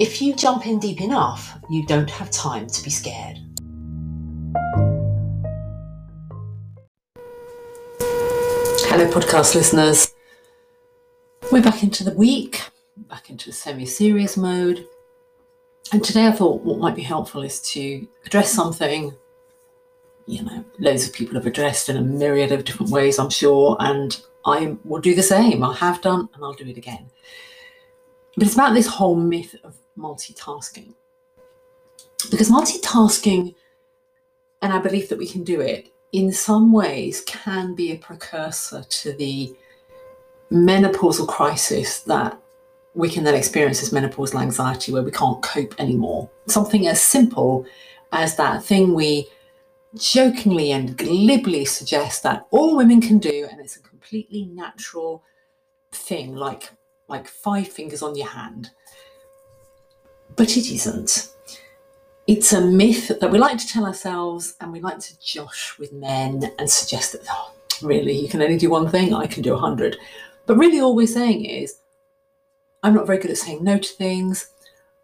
if you jump in deep enough, you don't have time to be scared. Hello, podcast listeners. We're back into the week, back into a semi serious mode. And today I thought what might be helpful is to address something, you know, loads of people have addressed in a myriad of different ways, I'm sure, and I will do the same. I have done and I'll do it again. But it's about this whole myth of multitasking. Because multitasking and our belief that we can do it in some ways can be a precursor to the menopausal crisis that we can then experience as menopausal anxiety where we can't cope anymore. Something as simple as that thing we jokingly and glibly suggest that all women can do and it's a completely natural thing like like five fingers on your hand but it isn't. It's a myth that we like to tell ourselves and we like to josh with men and suggest that, oh, really, you can only do one thing, I can do a hundred. But really, all we're saying is, I'm not very good at saying no to things,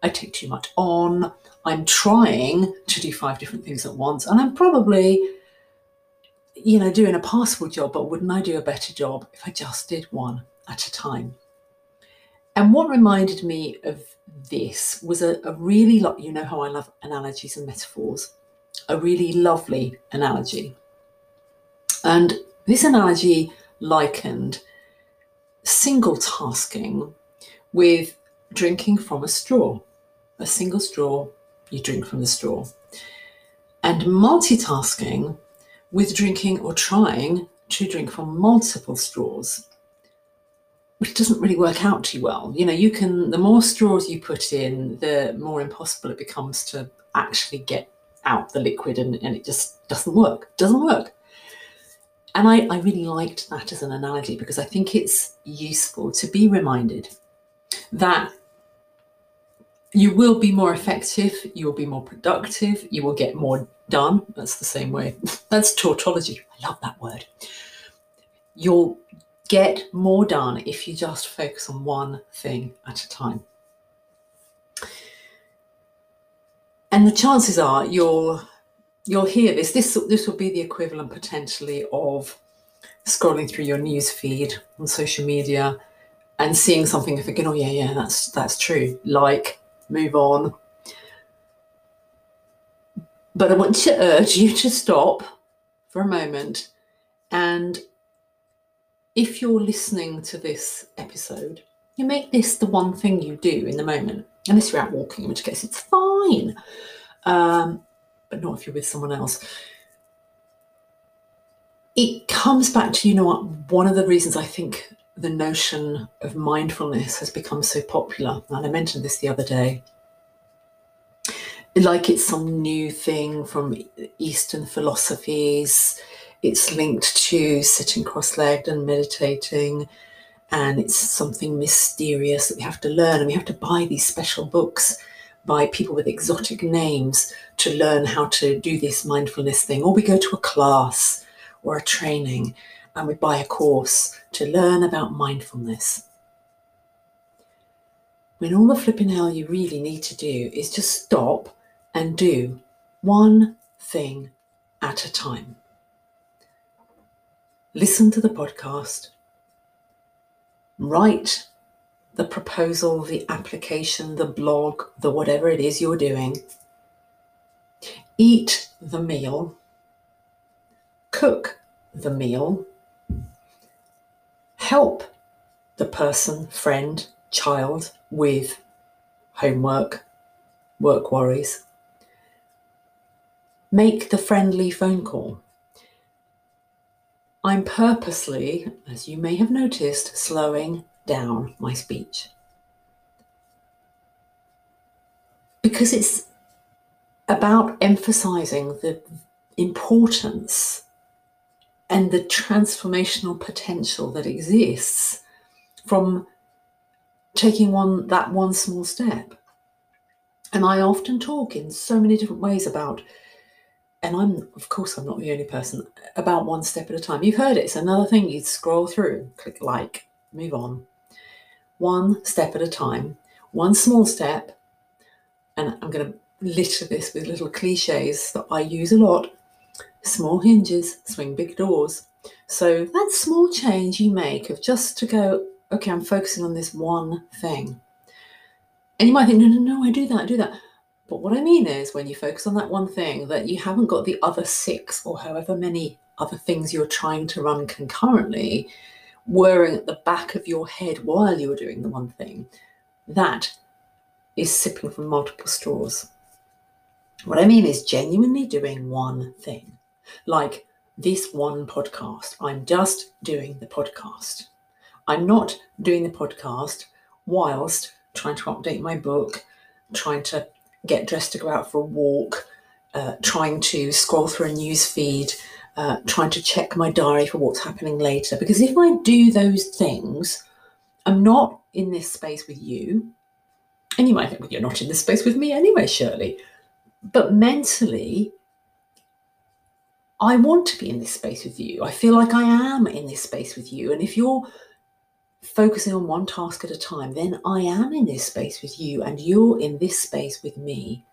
I take too much on, I'm trying to do five different things at once, and I'm probably, you know, doing a passable job, but wouldn't I do a better job if I just did one at a time? And what reminded me of this was a, a really, lo- you know how I love analogies and metaphors, a really lovely analogy. And this analogy likened single tasking with drinking from a straw. A single straw, you drink from the straw. And multitasking with drinking or trying to drink from multiple straws which doesn't really work out too well. You know, you can, the more straws you put in, the more impossible it becomes to actually get out the liquid and, and it just doesn't work. Doesn't work. And I, I really liked that as an analogy because I think it's useful to be reminded that you will be more effective, you will be more productive, you will get more done. That's the same way. That's tautology. I love that word. You'll get more done if you just focus on one thing at a time. And the chances are you'll you'll hear this. This this will be the equivalent potentially of scrolling through your news feed on social media and seeing something and thinking, oh yeah, yeah, that's that's true. Like, move on. But I want to urge you to stop for a moment and if you're listening to this episode, you make this the one thing you do in the moment, unless you're out walking, in which case it's fine. Um, but not if you're with someone else. It comes back to, you know what, one of the reasons I think the notion of mindfulness has become so popular, and I mentioned this the other day, like it's some new thing from Eastern philosophies it's linked to sitting cross legged and meditating. And it's something mysterious that we have to learn. And we have to buy these special books by people with exotic names to learn how to do this mindfulness thing. Or we go to a class or a training and we buy a course to learn about mindfulness. When all the flipping hell you really need to do is just stop and do one thing at a time listen to the podcast, write the proposal, the application, the blog, the whatever it is you're doing, eat the meal, cook the meal, help the person, friend, child with homework, work worries, make the friendly phone call I'm purposely, as you may have noticed, slowing down my speech. Because it's about emphasizing the importance and the transformational potential that exists from taking one that one small step. And I often talk in so many different ways about, and I'm of course I'm not the only person, about one step at a time. You've heard it, it's another thing you scroll through, click like, move on. One step at a time, one small step, and I'm gonna litter this with little cliches that I use a lot. Small hinges swing big doors. So that small change you make of just to go, okay, I'm focusing on this one thing. And you might think, no, no, no, I do that, I do that. But what I mean is when you focus on that one thing, that you haven't got the other six or however many other things you're trying to run concurrently whirring at the back of your head while you're doing the one thing. That is sipping from multiple straws. What I mean is genuinely doing one thing, like this one podcast. I'm just doing the podcast. I'm not doing the podcast whilst trying to update my book, trying to get dressed to go out for a walk, uh, trying to scroll through a news feed, uh, trying to check my diary for what's happening later. Because if I do those things, I'm not in this space with you. And you might think, well, you're not in this space with me anyway, Shirley. But mentally, I want to be in this space with you. I feel like I am in this space with you. And if you're focusing on one task at a time, then I am in this space with you and you're in this space with me.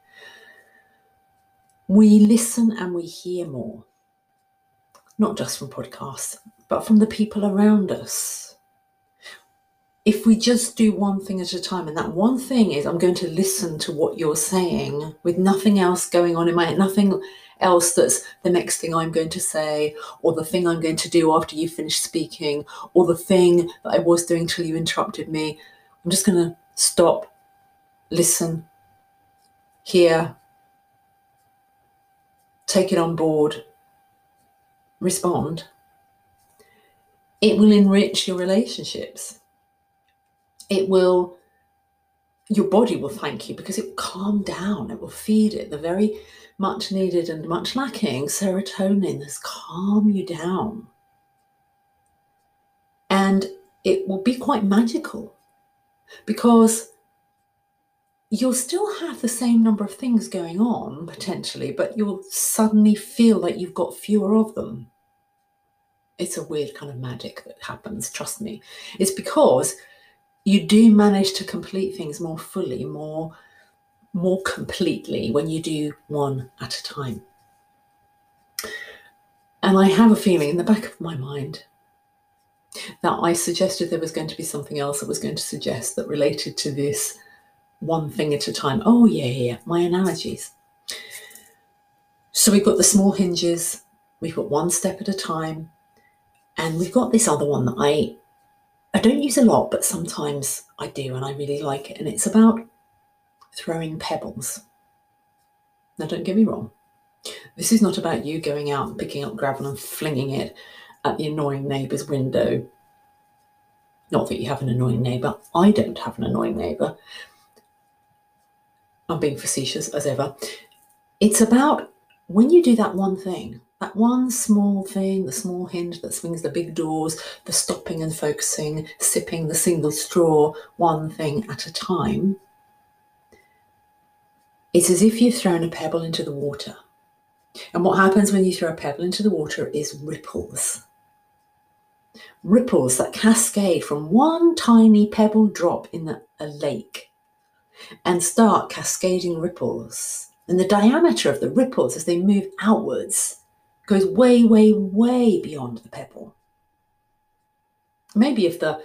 We listen and we hear more, not just from podcasts, but from the people around us. If we just do one thing at a time, and that one thing is I'm going to listen to what you're saying with nothing else going on in my head, nothing else that's the next thing I'm going to say, or the thing I'm going to do after you finish speaking, or the thing that I was doing till you interrupted me. I'm just going to stop, listen, hear, take it on board, respond. It will enrich your relationships. It will your body will thank you because it will calm down, it will feed it the very much needed and much lacking serotonin that's calm you down. And it will be quite magical because you'll still have the same number of things going on potentially, but you'll suddenly feel like you've got fewer of them. It's a weird kind of magic that happens, trust me. It's because you do manage to complete things more fully, more more completely when you do one at a time. And I have a feeling in the back of my mind that I suggested there was going to be something else that was going to suggest that related to this one thing at a time. Oh, yeah, yeah, my analogies. So we've got the small hinges, we've got one step at a time, and we've got this other one that I I don't use a lot, but sometimes I do, and I really like it. And it's about throwing pebbles. Now, don't get me wrong. This is not about you going out and picking up gravel and flinging it at the annoying neighbour's window. Not that you have an annoying neighbour. I don't have an annoying neighbour. I'm being facetious as ever. It's about when you do that one thing, that one small thing, the small hinge that swings the big doors, the stopping and focusing, sipping the single straw, one thing at a time, it's as if you've thrown a pebble into the water. And what happens when you throw a pebble into the water is ripples. Ripples that cascade from one tiny pebble drop in a lake and start cascading ripples. And the diameter of the ripples as they move outwards goes way, way, way beyond the pebble. Maybe if the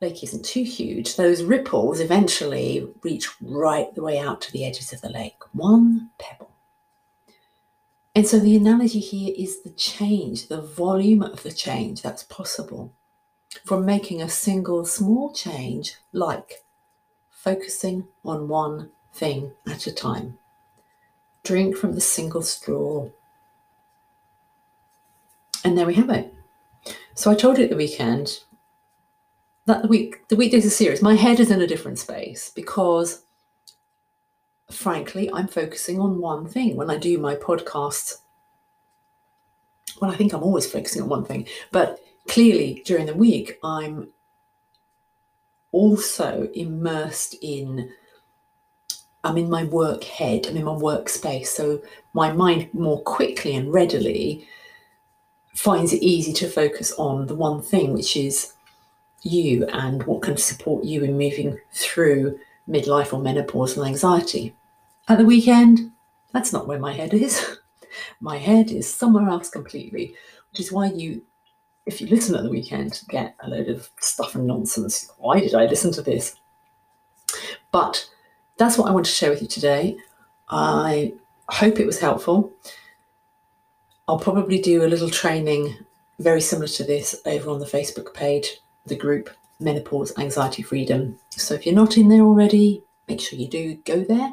lake isn't too huge, those ripples eventually reach right the way out to the edges of the lake. One pebble. And so the analogy here is the change, the volume of the change that's possible from making a single small change, like focusing on one thing at a time. Drink from the single straw and there we have it. So I told you at the weekend that the week the weekdays are serious. My head is in a different space because frankly, I'm focusing on one thing when I do my podcasts. Well, I think I'm always focusing on one thing, but clearly during the week, I'm also immersed in I'm in my work head, I'm in my workspace. So my mind more quickly and readily finds it easy to focus on the one thing, which is you and what can support you in moving through midlife or menopause and anxiety. At the weekend, that's not where my head is. my head is somewhere else completely, which is why you, if you listen at the weekend, get a load of stuff and nonsense. Why did I listen to this? But that's what I want to share with you today. I hope it was helpful. I'll probably do a little training very similar to this over on the Facebook page, the group Menopause Anxiety Freedom. So if you're not in there already, make sure you do go there.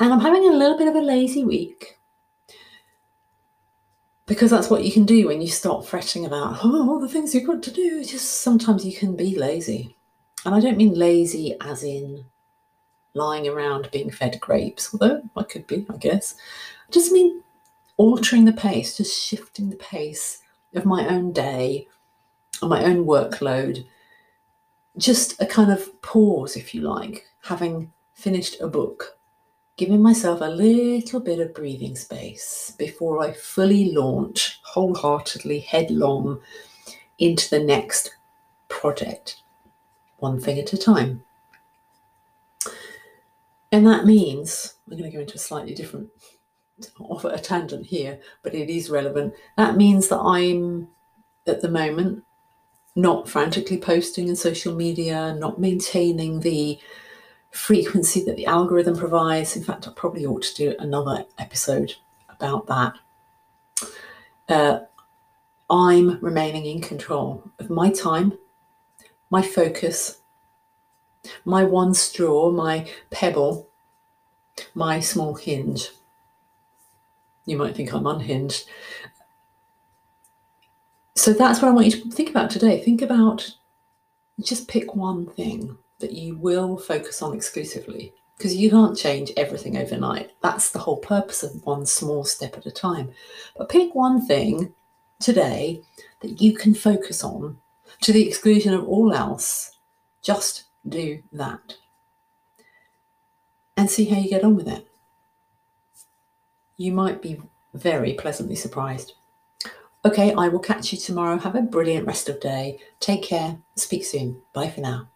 And I'm having a little bit of a lazy week because that's what you can do when you stop fretting about oh, all the things you've got to do. Just sometimes you can be lazy. And I don't mean lazy as in lying around being fed grapes, although I could be, I guess. I just mean altering the pace, just shifting the pace of my own day and my own workload. Just a kind of pause, if you like, having finished a book, giving myself a little bit of breathing space before I fully launch wholeheartedly, headlong into the next project, one thing at a time. And that means, I'm going to go into a slightly different, off a tangent here, but it is relevant. That means that I'm at the moment not frantically posting in social media, not maintaining the frequency that the algorithm provides. In fact, I probably ought to do another episode about that. Uh, I'm remaining in control of my time, my focus, my one straw, my pebble, my small hinge. You might think I'm unhinged. So that's what I want you to think about today. Think about just pick one thing that you will focus on exclusively because you can't change everything overnight. That's the whole purpose of one small step at a time. But pick one thing today that you can focus on to the exclusion of all else. Just do that and see how you get on with it. You might be very pleasantly surprised. Okay, I will catch you tomorrow. Have a brilliant rest of day. Take care. Speak soon. Bye for now.